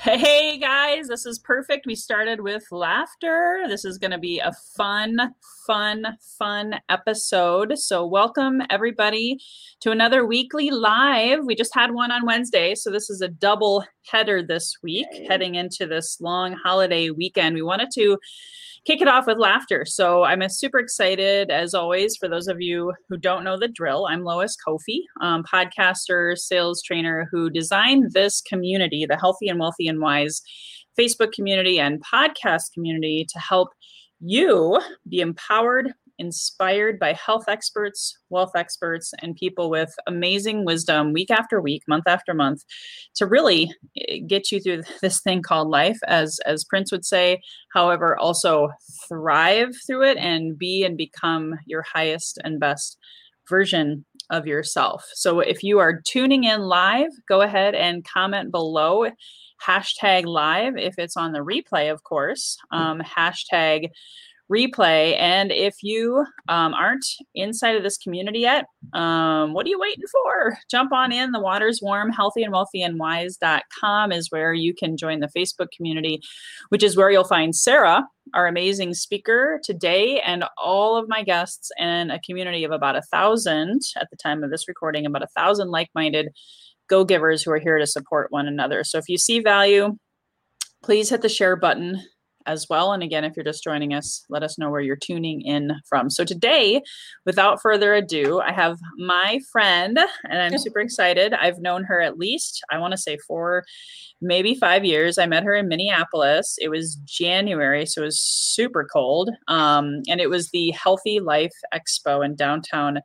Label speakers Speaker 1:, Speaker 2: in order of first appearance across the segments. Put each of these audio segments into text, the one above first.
Speaker 1: Hey guys, this is perfect. We started with laughter. This is going to be a fun, fun, fun episode. So, welcome everybody to another weekly live. We just had one on Wednesday, so this is a double header this week, heading into this long holiday weekend. We wanted to kick it off with laughter. So I'm super excited, as always, for those of you who don't know the drill. I'm Lois Kofi, um, podcaster, sales trainer who designed this community, the Healthy and Wealthy and Wise Facebook community and podcast community, to help you be empowered inspired by health experts, wealth experts, and people with amazing wisdom week after week, month after month to really eh, get you through this thing called life, as, as Prince would say. However, also thrive through it and be and become your highest and best version of yourself. So if you are tuning in live, go ahead and comment below hashtag live if it's on the replay, of course. Um, hashtag replay. And if you um, aren't inside of this community yet, um, what are you waiting for? Jump on in. The water's warm, healthy and wealthy and wise.com is where you can join the Facebook community, which is where you'll find Sarah, our amazing speaker today, and all of my guests, and a community of about a thousand at the time of this recording, about a thousand like minded go givers who are here to support one another. So if you see value, please hit the share button as well. And again, if you're just joining us, let us know where you're tuning in from. So today, without further ado, I have my friend, and I'm super excited. I've known her at least, I want to say four, maybe five years. I met her in Minneapolis. It was January, so it was super cold. Um, and it was the Healthy Life Expo in downtown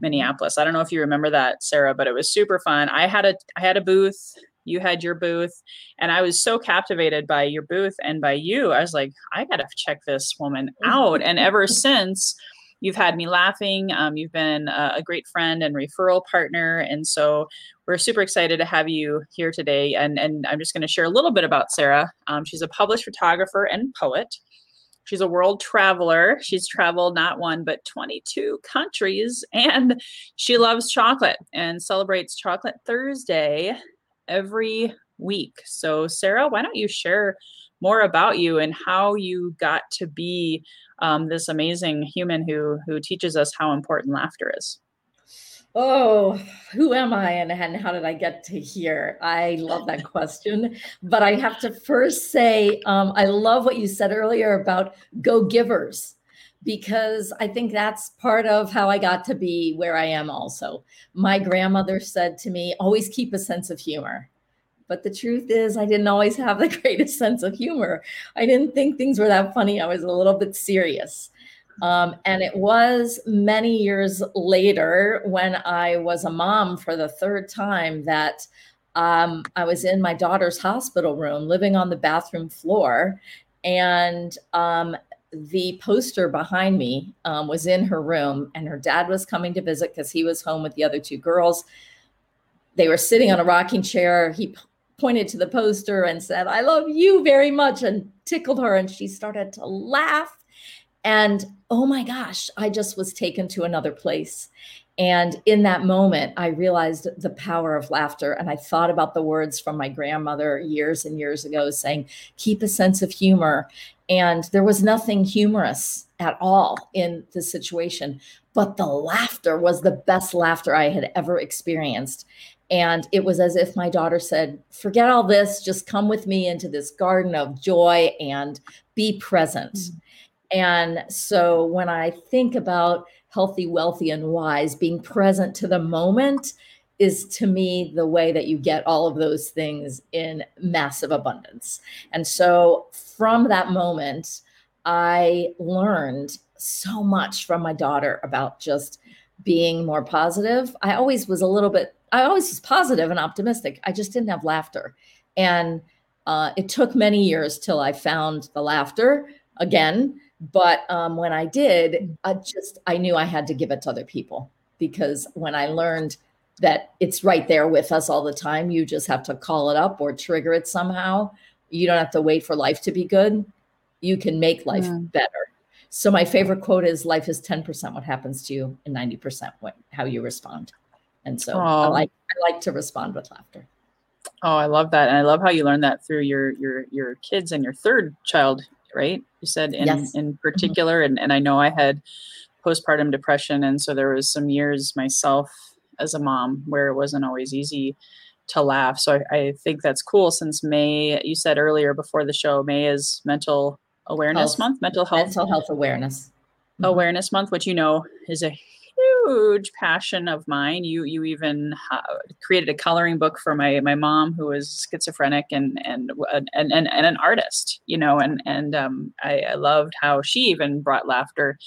Speaker 1: Minneapolis. I don't know if you remember that, Sarah, but it was super fun. I had a I had a booth you had your booth and i was so captivated by your booth and by you. I was like i gotta check this woman out. And ever since you've had me laughing. Um, you've been a, a, great friend and referral partner and so we're super excited to have you here today. And, and i'm just going to share a little bit about sarah. Um, she's a published photographer and poet. She's a world traveler. She's traveled not one, but 22 countries, and she loves chocolate and celebrates Chocolate Thursday every week. So, Sarah, why don't you share more about you and how you got to be um, this amazing human who who teaches us how important laughter is?
Speaker 2: Oh, who am I and, and how did I get to here? I love that question. But I have to first say, um, I love what you said earlier about go givers, because I think that's part of how I got to be where I am also. My grandmother said to me, always keep a sense of humor. But the truth is, I didn't always have the greatest sense of humor. I didn't think things were that funny. I was a little bit serious. Um, and it was many years later when I was a mom for the third time that um, I was in my daughter's hospital room, living on the bathroom floor. And um, the poster behind me um, was in her room, and her dad was coming to visit because he was home with the other two girls. They were sitting on a rocking chair. He pointed to the poster and said, I love you very much, and tickled her. And she started to laugh. And oh my gosh, I just was taken to another place. And in that moment, I realized the power of laughter. And I thought about the words from my grandmother years and years ago saying, keep a sense of humor. And there was nothing humorous at all in the situation, but the laughter was the best laughter I had ever experienced. And it was as if my daughter said, Forget all this, just come with me into this garden of joy and be present. Mm-hmm. And so when I think about healthy, wealthy, and wise, being present to the moment is to me the way that you get all of those things in massive abundance. And so from that moment, I learned so much from my daughter about just being more positive. I always was a little bit, I always was positive and optimistic. I just didn't have laughter. And uh, it took many years till I found the laughter again. But um, when I did, I just, I knew I had to give it to other people because when I learned that it's right there with us all the time, you just have to call it up or trigger it somehow. You don't have to wait for life to be good. You can make life yeah. better. So my favorite quote is life is 10% what happens to you and 90% what how you respond. And so I like I like to respond with laughter.
Speaker 1: Oh, I love that. And I love how you learned that through your your your kids and your third child, right? You said in yes. in mm-hmm. particular. Mm-hmm. And, and I know I had postpartum depression. And so there was some years myself as a mom where it wasn't always easy to laugh. So I, I think that's cool since May, you said earlier before the show, May is mental awareness health. month, mental health.
Speaker 2: Mental health awareness.
Speaker 1: Mm-hmm. Awareness month, which you know is a huge passion of mine. You you even created a coloring book for my my mom who was schizophrenic and and and and, and an artist, you know, and and um, I, I loved how she even brought laughter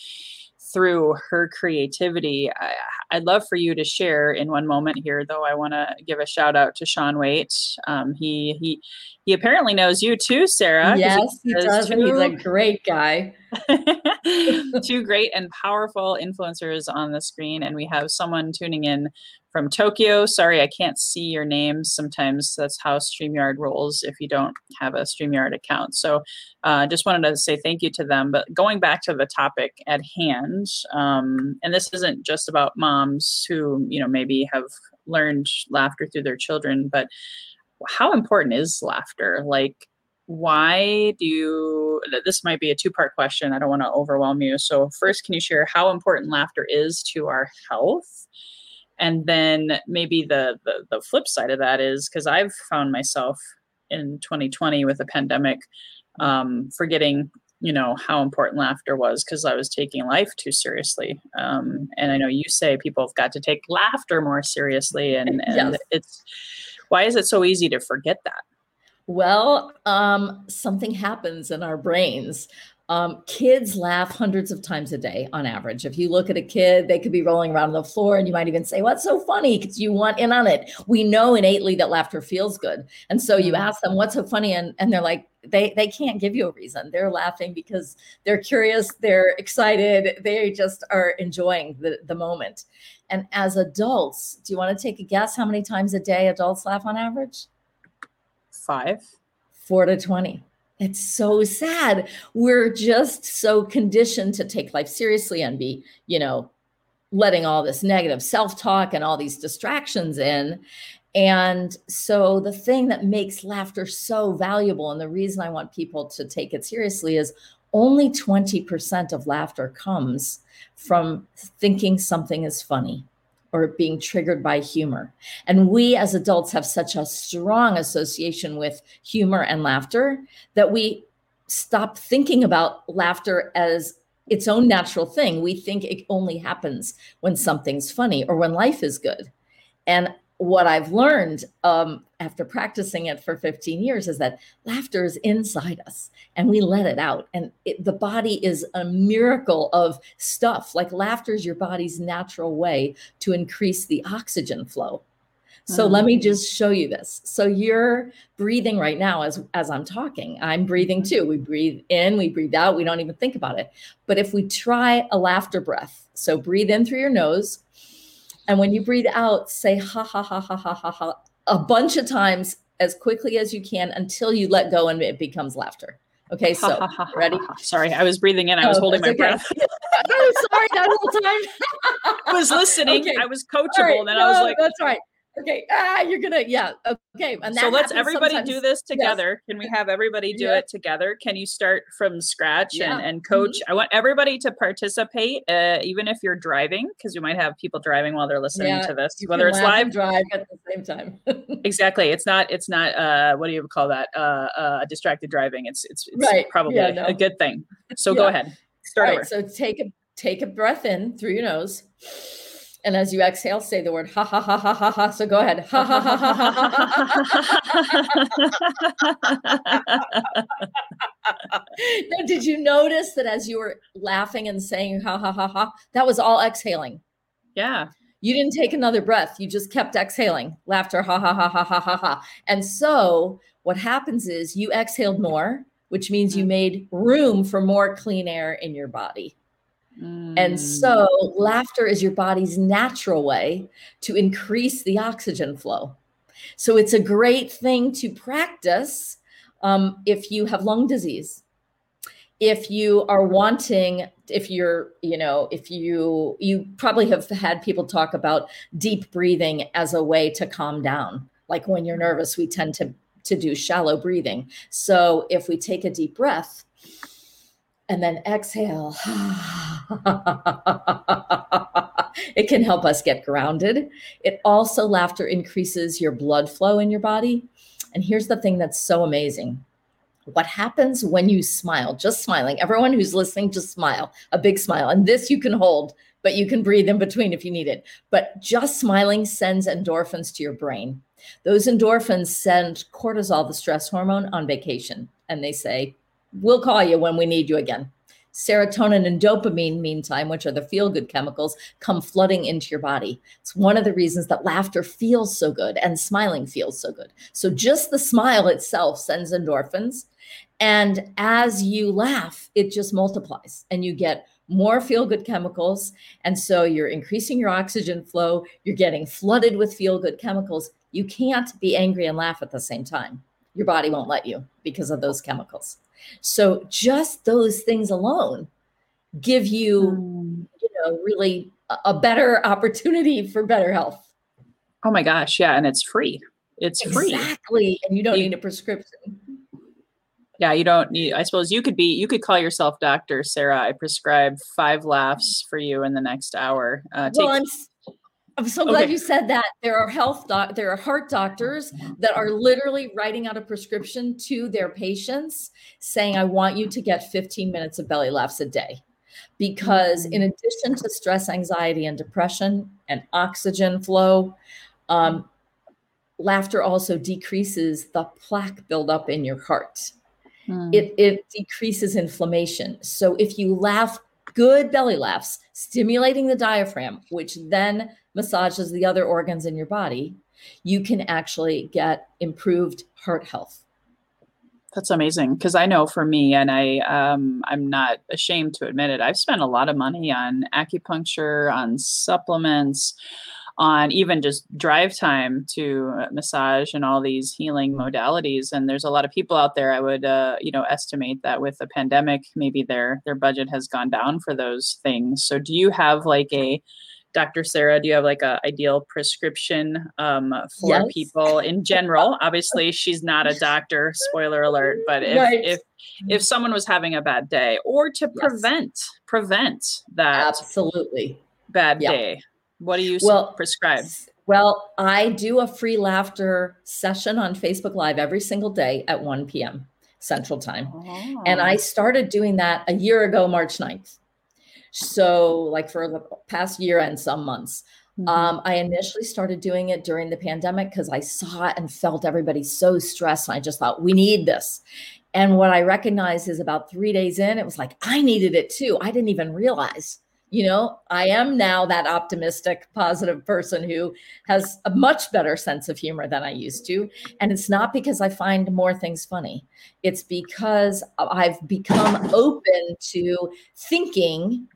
Speaker 1: through her creativity. I, would love for you to share in one moment here, though. I want to give a shout out to Sean Waite. Um, he he he apparently knows you too, Sarah.
Speaker 2: Yes, he, he does. Two, he's a great guy.
Speaker 1: two great and powerful influencers on the screen, and we have someone tuning in from Tokyo. Sorry, I can't see your names. Sometimes that's how StreamYard rolls if you don't have a StreamYard account. So uh, just wanted to say thank you to them. But going back to the topic at hand, um, and this isn't just about moms who, you know, maybe have learned laughter through their children, but how important is laughter? Like, why do you this might be a two part question i don't want to overwhelm you so first can you share how important laughter is to our health and then maybe the, the, the flip side of that is because i've found myself in 2020 with a pandemic um, forgetting you know how important laughter was because i was taking life too seriously. Um, and i know you say people have got to take laughter more seriously and, and yes. it's why is it so easy to forget that?
Speaker 2: Well um, something happens in our brains um, kids laugh hundreds of times a day on average. If you look at a kid, they could be rolling around on the floor and you might even say, What's so funny? Because you want in on it. We know innately that laughter feels good. And so you mm-hmm. ask them, What's so funny? And, and they're like, they, they can't give you a reason. They're laughing because they're curious, they're excited, they just are enjoying the, the moment. And as adults, do you want to take a guess how many times a day adults laugh on average?
Speaker 1: Five.
Speaker 2: Four to 20. It's so sad. We're just so conditioned to take life seriously and be, you know, letting all this negative self talk and all these distractions in. And so, the thing that makes laughter so valuable, and the reason I want people to take it seriously is only 20% of laughter comes from thinking something is funny or being triggered by humor. And we as adults have such a strong association with humor and laughter that we stop thinking about laughter as its own natural thing. We think it only happens when something's funny or when life is good. And what I've learned um, after practicing it for 15 years is that laughter is inside us and we let it out. And it, the body is a miracle of stuff. Like laughter is your body's natural way to increase the oxygen flow. So mm-hmm. let me just show you this. So you're breathing right now as as I'm talking. I'm breathing mm-hmm. too. We breathe in, we breathe out, we don't even think about it. But if we try a laughter breath, so breathe in through your nose, and when you breathe out, say ha ha ha ha ha ha ha a bunch of times as quickly as you can until you let go and it becomes laughter. Okay, so ready?
Speaker 1: Sorry, I was breathing in. I was oh, holding my okay. breath.
Speaker 2: oh, sorry, that whole time.
Speaker 1: I was listening. Okay. I was coachable. Right. Then no, I was like,
Speaker 2: "That's right." Okay ah you're gonna yeah okay
Speaker 1: and so let's everybody do this together yes. can we have everybody do yeah. it together can you start from scratch yeah. and, and coach mm-hmm. i want everybody to participate uh, even if you're driving because you might have people driving while they're listening yeah, to this whether it's live
Speaker 2: drive at the same time
Speaker 1: exactly it's not it's not uh what do you call that uh, uh distracted driving it's it's, it's right. probably no. a good thing so go ahead Start
Speaker 2: All
Speaker 1: over.
Speaker 2: so take a take a breath in through your nose. And as you exhale, say the word ha ha ha ha ha ha. So go ahead. Ha ha ha ha ha. Now, did you notice that as you were laughing and saying ha ha ha ha, that was all exhaling?
Speaker 1: yeah.
Speaker 2: You didn't take another breath. You just kept exhaling. Laughter, ha ha ha ha ha ha ha. And so what happens is you exhaled more, which means you made room for more clean air in your body. And
Speaker 1: Mm.
Speaker 2: so laughter is your body's natural way to increase the oxygen flow. So it's a great thing to practice um, if you have lung disease. If you are wanting, if you're, you know, if you, you probably have had people talk about deep breathing as a way to calm down. Like when you're nervous, we tend to, to do shallow breathing. So if we take a deep breath, and then exhale. it can help us get grounded. It also, laughter increases your blood flow in your body. And here's the thing that's so amazing what happens when you smile, just smiling, everyone who's listening, just smile, a big smile. And this you can hold, but you can breathe in between if you need it. But just smiling sends endorphins to your brain. Those endorphins send cortisol, the stress hormone, on vacation. And they say, We'll call you when we need you again. Serotonin and dopamine, meantime, which are the feel good chemicals, come flooding into your body. It's one of the reasons that laughter feels so good and smiling feels so good. So, just the smile itself sends endorphins. And as you laugh, it just multiplies and you get more feel good chemicals. And so you're increasing your oxygen flow, you're getting flooded with feel good chemicals. You can't be angry and laugh at the same time. Your body won't let you because of those chemicals. So just those things alone give you,
Speaker 1: Mm.
Speaker 2: you know, really a- better opportunity for better health.
Speaker 1: Oh my gosh. Yeah. And it's free. It's free.
Speaker 2: Exactly. And you don't
Speaker 1: You-
Speaker 2: need a prescription.
Speaker 1: Yeah. You don't need, I suppose you could be, you could call yourself Dr. Sarah. I prescribe five laughs for you in the next hour. Uh, take,
Speaker 2: Well, I'm, s- I'm so glad
Speaker 1: Okay.
Speaker 2: you said that. There are health doc, there are heart doctors that are literally writing out a prescription to their patients saying, I want you to get 15 minutes of belly laughs a day. Because in addition to stress, anxiety, and depression and oxygen flow, um, laughter also decreases the plaque buildup in your heart
Speaker 1: Mm.
Speaker 2: it, it decreases inflammation. So if you laugh good belly laughs, stimulating the diaphragm, which then massages the other organs in your body, you can actually get improved heart health.
Speaker 1: That's amazing because I know for me, and I um, I'm not ashamed to admit it. I've spent a lot of money on acupuncture, on supplements, on even just drive time to massage and all these healing modalities. And there's a lot of people out there. I would uh, you know estimate that with the pandemic, maybe their their budget has gone down for those things. So do you have like a Dr. Sarah, do you have like a ideal prescription um, for
Speaker 2: Yes.
Speaker 1: people in general? Obviously, she's not a doctor. Spoiler alert! But if
Speaker 2: Right.
Speaker 1: if if someone was having a bad day, or to
Speaker 2: Yes.
Speaker 1: prevent prevent that
Speaker 2: Absolutely.
Speaker 1: bad
Speaker 2: Yeah.
Speaker 1: day, what do you
Speaker 2: Well,
Speaker 1: prescribe?
Speaker 2: Well, I do a free laughter session on Facebook Live every single day at 1 p.m. Central Time. And
Speaker 1: Oh.
Speaker 2: I started doing that a year ago, March 9th. So, like for the past year and some months.
Speaker 1: Mhm.
Speaker 2: Um, I initially started doing it during the pandemic because I saw and felt everybody so stressed. And I just thought, we need this. And what I recognized is about three days in, it was like, I needed it too. I didn't even realize. You know, I am now that optimistic, positive person who has a much better sense of humor than I used to. And it's not because I find more things funny, it's because I've become open to thinking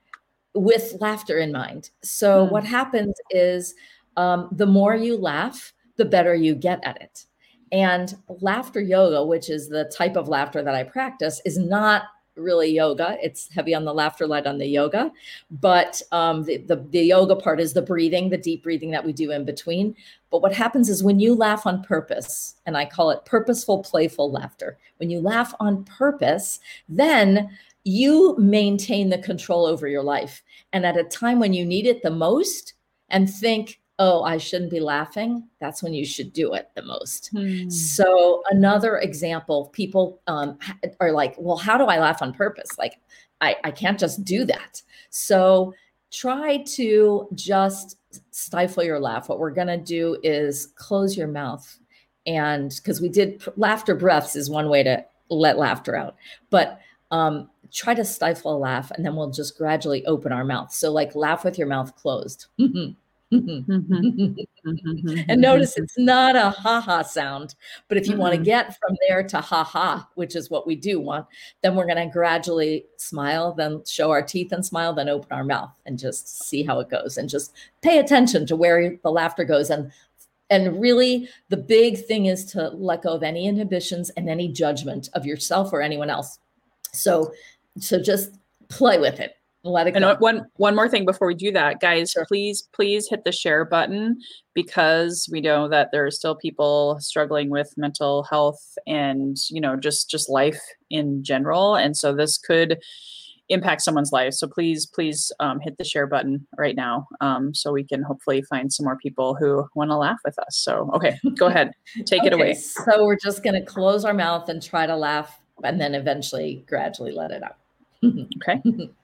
Speaker 2: with laughter in mind. So
Speaker 1: Hmm.
Speaker 2: what happens is um, the more you laugh, the better you get at it. And laughter yoga, which is the type of laughter that I practice, is not really yoga. It's heavy on the laughter, light on the yoga. But um, the, the, the yoga part is the breathing, the deep breathing that we do in between. But what happens is when you laugh on purpose, and I call it purposeful, playful laughter, when you laugh on purpose, then you maintain the control over your life. And at a time when you need it the most and think, oh, I shouldn't be laughing, that's when you should do it the most.
Speaker 1: Hmm.
Speaker 2: So, another example people um, are like, well, how do I laugh on purpose? Like, I, I can't just do that. So try to just stifle your laugh. What we're going to do is close your mouth. And because we did laughter breaths is one way to let laughter out. But um, try to stifle a laugh and then we'll just gradually open our mouth. So, like, laugh with your mouth closed. Mm-hmm. and notice it's not a ha ha sound. But if you mm-hmm. want to get from there to ha ha, which is what we do want, then we're going to gradually smile, then show our teeth and smile, then open our mouth and just see how it goes and just pay attention to where the laughter goes. And and really, the big thing is to let go of any inhibitions and any judgment of yourself or anyone else. So, so just play with it let it
Speaker 1: and go. one one more thing before we do that guys sure. please please hit the share button because we know that there are still people struggling with mental health and you know just just life in general. And so this could impact someone's life. So please please um, hit the share button right now um, so we can hopefully find some more people who want to laugh with us. So okay go ahead. Take okay, it away.
Speaker 2: so we're just going to close our mouth and try to laugh and then eventually gradually let it out.
Speaker 1: Okay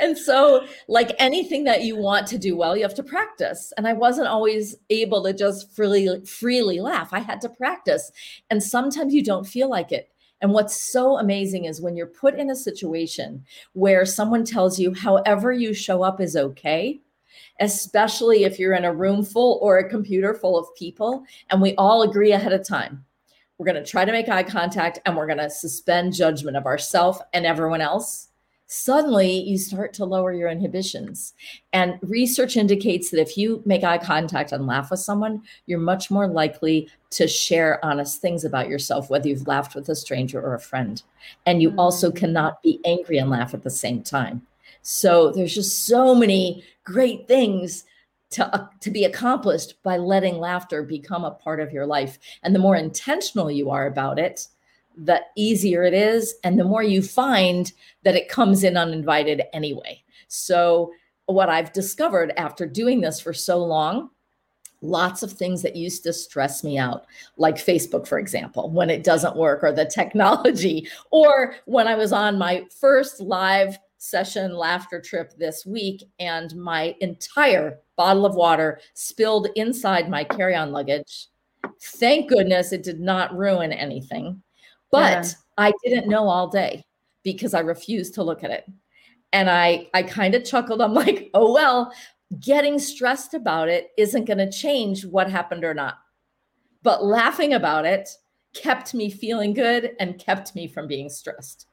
Speaker 2: and so like anything that you want to do well you have to practice. And i wasn't always able to just freely freely laugh. I had to practice. And sometimes you don't feel like it and what's so amazing is when you're put in a situation where someone tells you, however you show up is okay, especially if you're in a room full or a computer full of people, and we all agree ahead of time. We're going to try to make eye contact and we're going to suspend judgment of ourselves and everyone else suddenly you start to lower your inhibitions. And research indicates that if you make eye contact and laugh with someone, you're much more likely to share honest things about yourself, whether you've laughed with a stranger or a friend. And you also cannot be angry and laugh at the same time. So there's just so many great things to, uh, to be accomplished by letting laughter become a part of your life. And the more intentional you are about it, the easier it is and the more you find that it comes in uninvited anyway. So, what I've discovered after doing this for so long, lots of things that used to stress me out, like Facebook, for example, when it doesn't work, or the technology, or when I was on my first live session laughter trip this week and my entire bottle of water spilled inside my carry on luggage. Thank goodness it did not ruin anything. But yeah. I didn't know all day because I refused to look at it. And I I kind of chuckled. I'm like, "Oh well, getting stressed about it isn't going to change what happened or not." But laughing about it kept me feeling good and kept me from being stressed.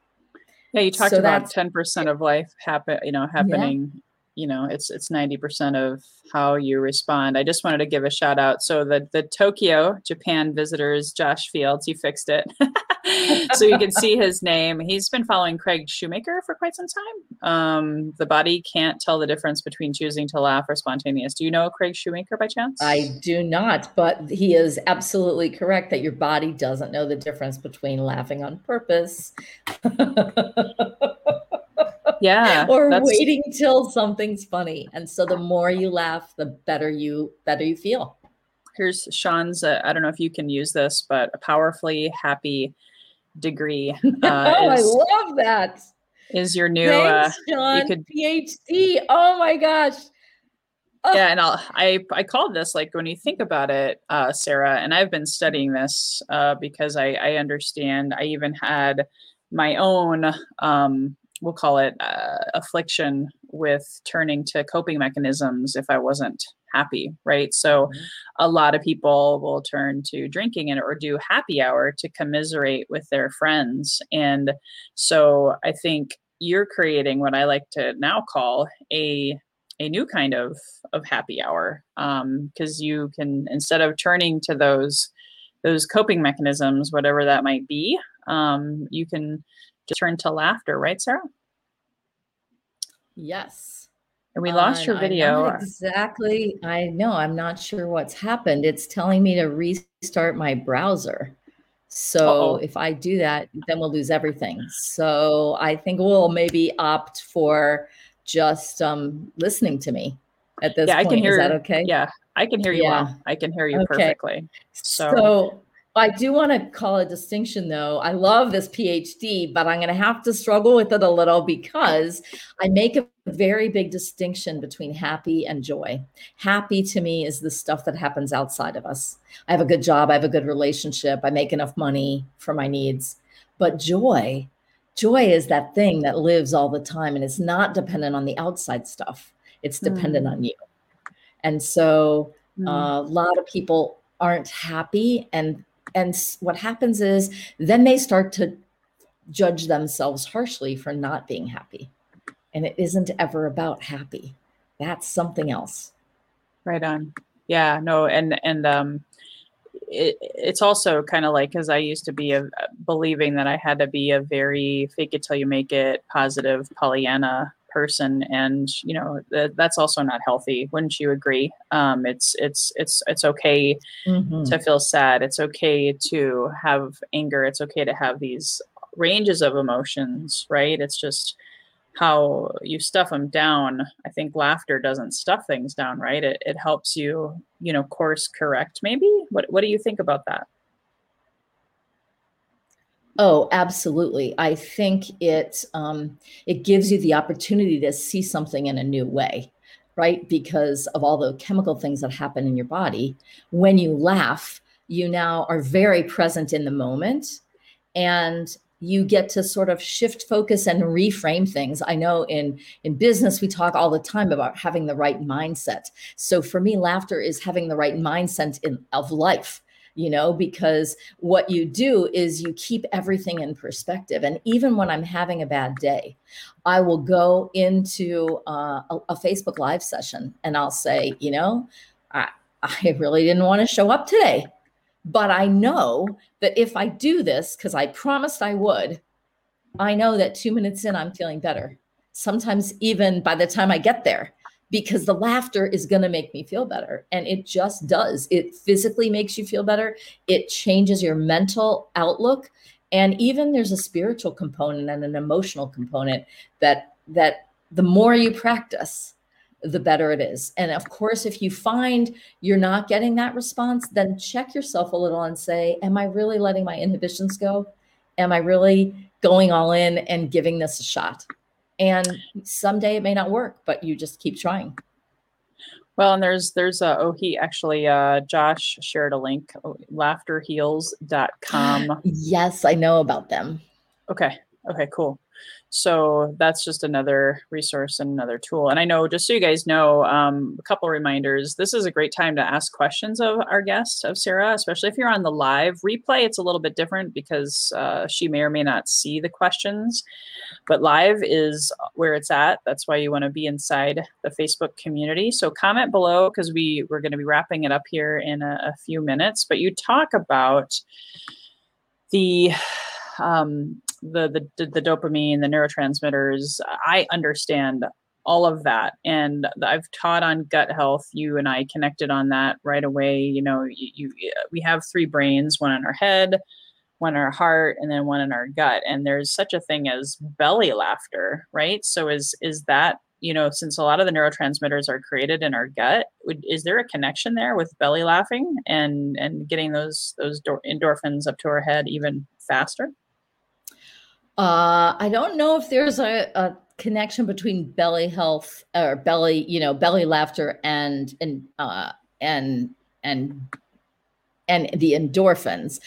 Speaker 1: Yeah, you talked so about 10% of life happen, you know, happening you know it's it's 90% of how you respond. I just wanted to give a shout out. So the the tokyo japan visitors josh fields he fixed it. So you can see his name. He's been following craig shoemaker for quite some time. Um, the body can't tell the difference between choosing to laugh or spontaneous. Do you know craig shoemaker by chance?
Speaker 2: I do not but he is absolutely correct that your body doesn't know the difference between laughing on purpose
Speaker 1: yeah
Speaker 2: or waiting till something's funny. And so the more you laugh the better you better you feel.
Speaker 1: Here's sean's uh, i don't know if you can use this but a powerfully happy degree
Speaker 2: uh, oh is, i love that.
Speaker 1: is your new
Speaker 2: Thanks, uh Sean, you could phd oh my gosh.
Speaker 1: Oh. yeah and I'll, i i called this like when you think about it uh sarah and i've been studying this uh because i i understand. I even had my own um we'll call it uh, affliction with turning to coping mechanisms if I wasn't happy, right? So mm-hmm. a lot of people will turn to drinking and or do happy hour to commiserate with their friends. And so I think you're creating what I like to now call a a new kind of of happy hour because um, you can instead of turning to those those coping mechanisms whatever that might be um, you can just turn to laughter, right, Sarah?
Speaker 2: Yes.
Speaker 1: And we lost your video.
Speaker 2: exactly. I know. I'm not sure what's happened. It's telling me to restart my browser. So Uh-oh. if I do that, then we'll lose everything. So I think we'll maybe opt for just um, listening to me at this yeah, point. I can hear, Is that okay?
Speaker 1: Yeah, I can hear you yeah. well. I can hear you okay. perfectly.
Speaker 2: So, so I do want to call a distinction though. I love this PhD, but I'm going to have to struggle with it a little because I make a very big distinction between happy and joy. Happy to me is the stuff that happens outside of us. I have a good job, I have a good relationship, I make enough money for my needs. But joy, joy is that thing that lives all the time and it's not dependent on the outside stuff. It's dependent mm. on you. And so mm. uh, a lot of people aren't happy and and what happens is then they start to judge themselves harshly for not being happy. And it isn't ever about happy. That's something else.
Speaker 1: Right on. Yeah no and and um it, it's also kind of like because I used to be a, believing that I had to be a very fake it till you make it positive Pollyanna person and you know th- that's also not healthy wouldn't you agree? Um, it's it's it's it's okay mm-hmm. to feel sad. It's okay to have anger. It's okay to have these ranges of emotions right? It's just how you stuff them down. I think laughter doesn't stuff things down right? It, it helps you you know course correct maybe? What, what do you think about that
Speaker 2: Oh, absolutely. I think it um, it gives you the opportunity to see something in a new way, right? Because of all the chemical things that happen in your body. When you laugh, you now are very present in the moment, and you get to sort of shift focus and reframe things. I know in in business we talk all the time about having the right mindset. So for me, laughter is having the right mindset in, of life you know, because what you do is you keep everything in perspective. And even when I'm having a bad day, I will go into uh, a, a, Facebook Live session and I'll say, you know, I, I really didn't want to show up today, but I know that if I do this, because I promised I would, I know that two minutes in, I'm feeling better. Sometimes, even by the time I get there, because the laughter is going to make me feel better. And it just does. It physically makes you feel better, it changes your mental outlook. And even there's a spiritual component and an emotional component that that the more you practice, the better it is. And of course, if you find you're not getting that response, then check yourself a little and say, Am I really letting my inhibitions go? Am I really going all in and giving this a shot? And someday it may not work but you just keep trying.
Speaker 1: Well and there's there's a oh he actually uh josh shared a link oh, laughterheals.com
Speaker 2: yes i know about them.
Speaker 1: Okay okay cool so that's just another resource and another tool. And I know, just so you guys know, um, a couple reminders. This is a great time to ask questions of our guest, of Sarah, especially if you're on the live replay. It's a little bit different because uh, she may or may not see the questions, but live is where it's at. That's why you want to be inside the Facebook community. So comment below because we we're going to be wrapping it up here in a, a few minutes. But you talk about the um, the, the the dopamine, the neurotransmitters. I understand all of that, and I've taught on gut health. You and I connected on that right away. You know, you, you we have three brains: one in our head, one in our heart, and then one in our gut. And there's such a thing as belly laughter, right? So is is that you know since a lot of the neurotransmitters are created in our gut would, is there a connection there with belly laughing and and getting those those endorphins up to our head even faster
Speaker 2: uh, I don't know if there's a, a, connection between belly health or belly, you know, belly laughter and and uh, and and and the endorphins.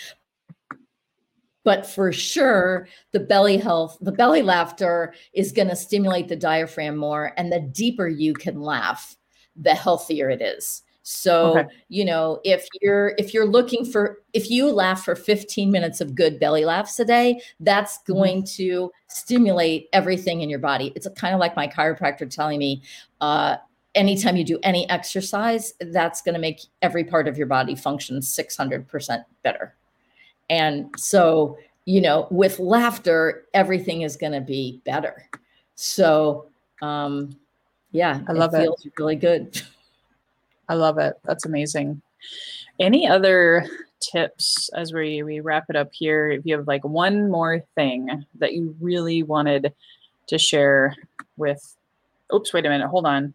Speaker 2: But for sure, the belly health, the belly laughter is going to stimulate the diaphragm more. And the deeper you can laugh, the healthier it is. So, okay. you know, if you're if you're looking for if you laugh for 15 minutes of good belly laughs a day, that's mm-hmm. going mm-hmm. to stimulate everything in your body. It's kind of like my chiropractor telling me uh anytime you do any exercise, that's going to make every part of your body function 600% better. And so, you know, with laughter, everything is going to be better. So, um yeah,
Speaker 1: I love
Speaker 2: it. Feels really good.
Speaker 1: I love it. That's amazing. Any other tips as we, we wrap it up here, if you have like one more thing that you really wanted to share with, oops, wait a minute, hold on.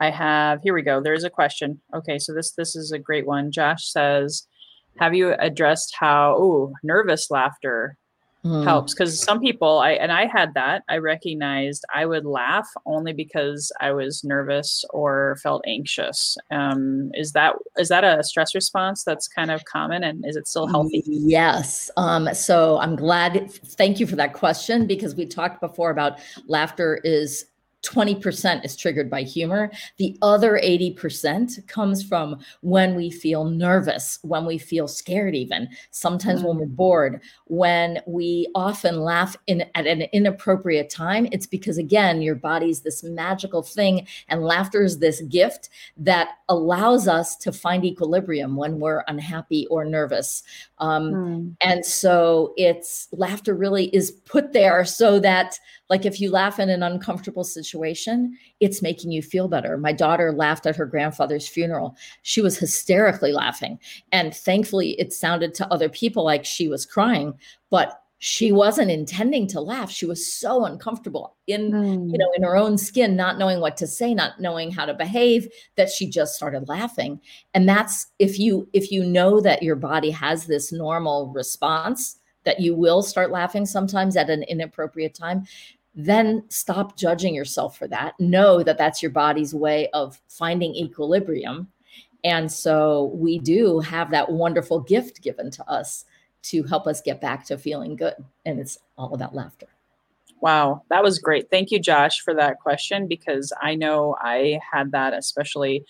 Speaker 1: I have, here we go. There's a question. Okay, so this this is a great one. Josh says, have you addressed how, oh, nervous laughter mm. helps because some people i and i had that i recognized i would laugh only because i was nervous or felt anxious um, is that is that a stress response that's kind of common and is it still healthy
Speaker 2: yes um, so i'm glad thank you for that question because we talked before about laughter is 20% is triggered by humor. The other 80% comes from when we feel nervous, when we feel scared, even sometimes mm when we're bored, when we often laugh in at an inappropriate time. It's because, again, your body's this magical thing, and laughter is this gift that allows us to find equilibrium when we're unhappy or nervous. Um, mm. And so it's laughter really is put there so that like if you laugh in an uncomfortable situation, it's making you feel better. My daughter laughed at her grandfather's funeral. She was hysterically laughing. And thankfully, it sounded to other people like she was crying, but she wasn't intending to laugh she was so uncomfortable in mm. you know in her own skin not knowing what to say not knowing how to behave that she just started laughing and that's if you if you know that your body has this normal response that you will start laughing sometimes at an inappropriate time, then stop judging yourself for that. Know that that's your body's way of finding equilibrium. And so we do have that wonderful gift given to us to help us get back to feeling good. And it's all about laughter.
Speaker 1: Wow, that was great. Thank you, Josh, for that question because I know I had that, especially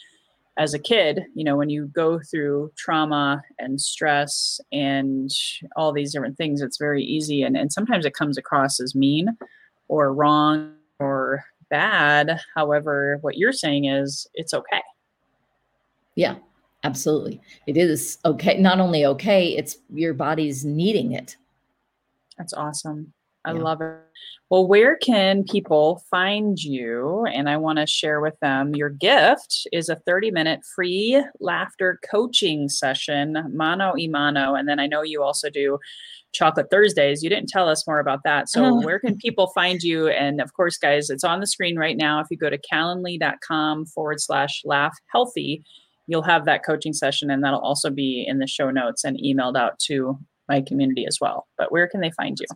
Speaker 1: as a kid, you know, when you go through trauma and stress and all these different things, it's very easy. And, and sometimes it comes across as mean or wrong or bad. However, what you're saying is it's okay.
Speaker 2: Yeah, absolutely. It is okay. Not only okay, it's your body's needing it.
Speaker 1: That's awesome. I yeah. love it. Well, where can people find you? And I want to share with them your gift is a 30 minute free laughter coaching session, mano y mano. And then I know you also do chocolate Thursdays. You didn't tell us more about that. So, oh. where can people find you? And of course, guys, it's on the screen right now. If you go to calendly.com forward slash laugh healthy, you'll have that coaching session, and that'll also be in the show notes and emailed out to my community as well. But where can they find you?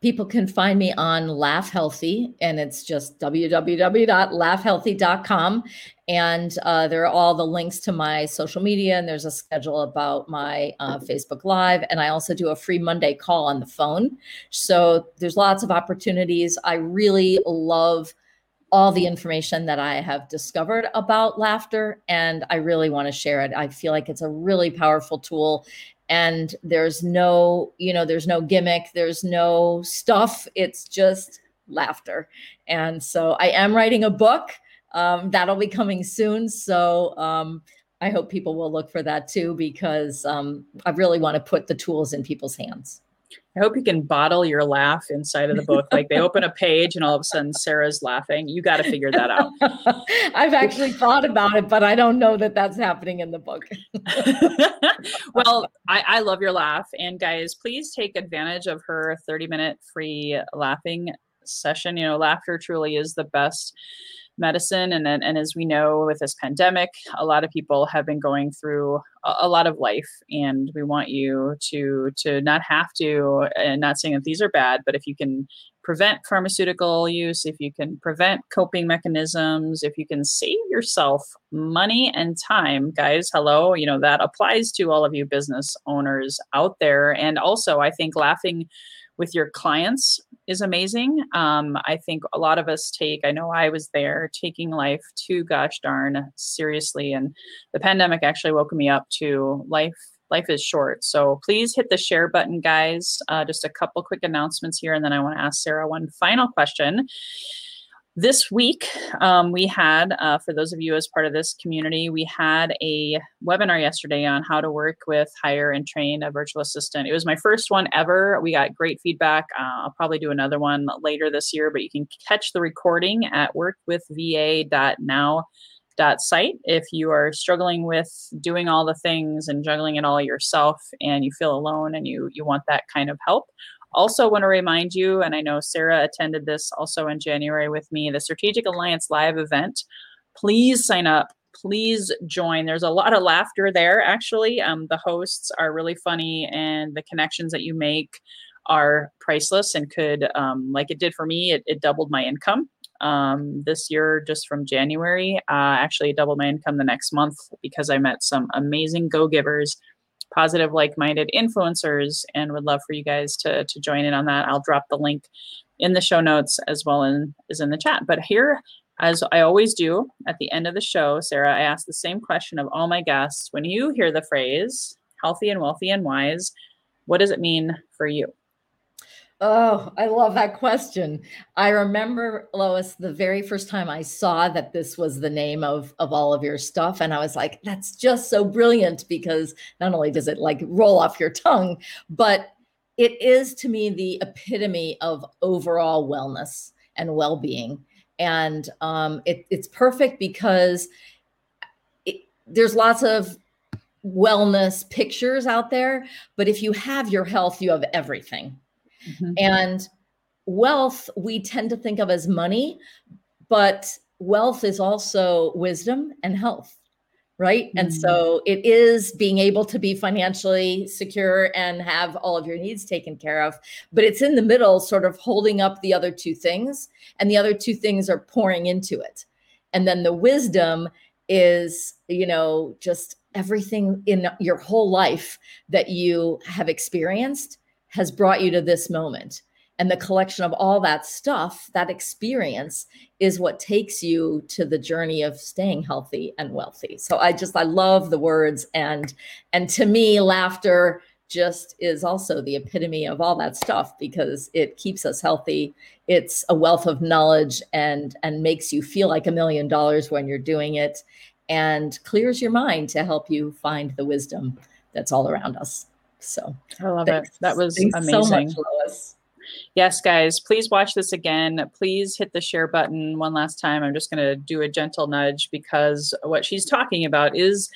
Speaker 2: People can find me on Laugh Healthy, and it's just www.laughhealthy.com. And uh, there are all the links to my social media, and there's a schedule about my uh, Facebook Live. And I also do a free Monday call on the phone. So there's lots of opportunities. I really love all the information that I have discovered about laughter, and I really want to share it. I feel like it's a really powerful tool and there's no you know there's no gimmick there's no stuff. It's just laughter. And so i am writing a book um, that'll be coming soon. So um, i hope people will look for that too because um, i really want to put the tools in people's hands
Speaker 1: I hope you can bottle your laugh inside of the book. Like they open a page and all of a sudden Sarah's laughing. You got to figure that out.
Speaker 2: I've actually thought about it, but I don't know that that's happening in the book.
Speaker 1: well, I, I love your laugh. And guys, please take advantage of her 30 minute free laughing session. You know, laughter truly is the best medicine and and as we know with this pandemic a lot of people have been going through a, a, lot of life and we want you to to not have to and not saying that these are bad but if you can prevent pharmaceutical use if you can prevent coping mechanisms if you can save yourself money and time guys hello you know that applies to all of you business owners out there. And also i think laughing with your clients is amazing. Um, I think a lot of us take, I know I was there, taking life too gosh darn seriously. And the pandemic actually woke me up to life. Life is short. So please hit the share button, guys. Uh, just a couple quick announcements here. And then I want to ask Sarah one final question. This week, um, we had, uh, for those of you as part of this community, we had a webinar yesterday on how to work with, hire, and train a virtual assistant. It was my first one ever. We got great feedback. Uh, I'll probably do another one later this year, but you can catch the recording at workwithva.now site if you are struggling with doing all the things and juggling it all yourself and you feel alone and you you want that kind of help also want to remind you and i know sarah attended this also in january with me the strategic alliance live event. Please sign up. Please join. There's a lot of laughter there actually. Um, the hosts are really funny and the connections that you make are priceless and could um, like it did for me it, it doubled my income um, this year just from January. Uh, actually, doubled my income the next month because I met some amazing go givers, positive, like minded influencers, and would love for you guys to, to join in on that. I'll drop the link in the show notes as well in, as in the chat. But here, as I always do at the end of the show, Sarah, I ask the same question of all my guests. When you hear the phrase healthy and wealthy and wise, what does it mean for you?
Speaker 2: Oh, I love that question. I remember Lois the very first time I saw that this was the name of of all of your stuff and I was like that's just so brilliant because not only does it like roll off your tongue, but it is to me the epitome of overall wellness and well-being. And um, it, it's perfect because it, there's lots of wellness pictures out there, but if you have your health, you have everything Mm-hmm. And wealth, we tend to think of as money, but wealth is also wisdom and health right mm-hmm. and so it is being able to be financially secure and have all of your needs taken care of but it's in the middle sort of holding up the other two things and the other two things are pouring into it and then the wisdom is you know just everything in your whole life that you have experienced has brought you to this moment. And the collection of all that stuff, that experience is what takes you to the journey of staying healthy and wealthy. So I just I love the words and and to me laughter just is also the epitome of all that stuff because it keeps us healthy. It's a wealth of knowledge and and makes you feel like a million dollars when you're doing it and clears your mind to help you find the wisdom that's all around us. So
Speaker 1: I love thanks. it. That was thanks amazing. So much, yes, guys, please watch this again. Please hit the share button one last time. I'm just going to do a gentle nudge because what she's talking about is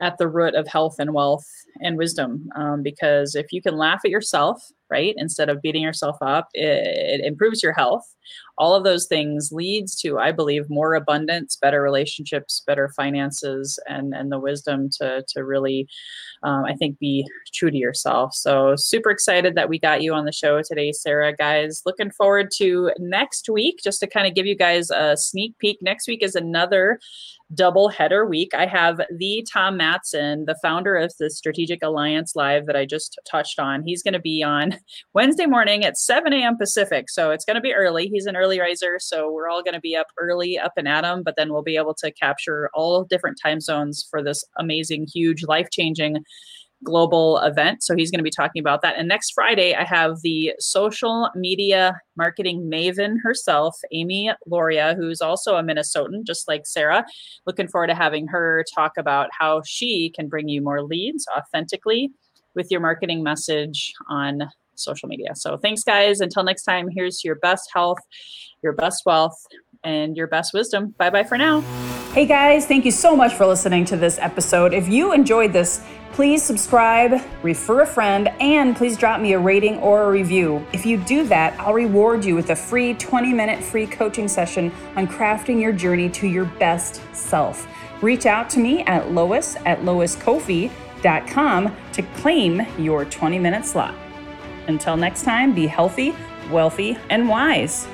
Speaker 1: at the root of health and wealth and wisdom. Um, because if you can laugh at yourself, right, instead of beating yourself up, it, it improves your health. All of those things leads to, I believe, more abundance, better relationships, better finances, and and the wisdom to to really um, I think be true to yourself. So super excited that we got you on the show today, Sarah. Guys, looking forward to next week. Just to kind of give you guys a sneak peek. Next week is another double header week. I have the Tom Matson, the founder of the Strategic Alliance Live that I just touched on. He's going to be on Wednesday morning at 7 a.m. Pacific. So it's going to be early. He's an early riser. So we're all going to be up early, up and at him, but then we'll be able to capture all different time zones for this amazing, huge, life changing global event. So he's going to be talking about that. And next Friday, I have the social media marketing maven herself, Amy Loria, who's also a Minnesotan, just like Sarah. Looking forward to having her talk about how she can bring you more leads authentically with your marketing message on social media. So thanks, guys. Until next time, here's your best health, your best wealth, and your best wisdom. Bye bye for now.
Speaker 3: Hey, guys. Thank you so much for listening to this episode. If you enjoyed this, Please subscribe, refer a friend, and please drop me a rating or a review. If you do that, I'll reward you with a free 20 minute free coaching session on crafting your journey to your best self. Reach out to me at lois at loiskofi.com to claim your 20 minute slot. Until next time, be healthy, wealthy, and wise.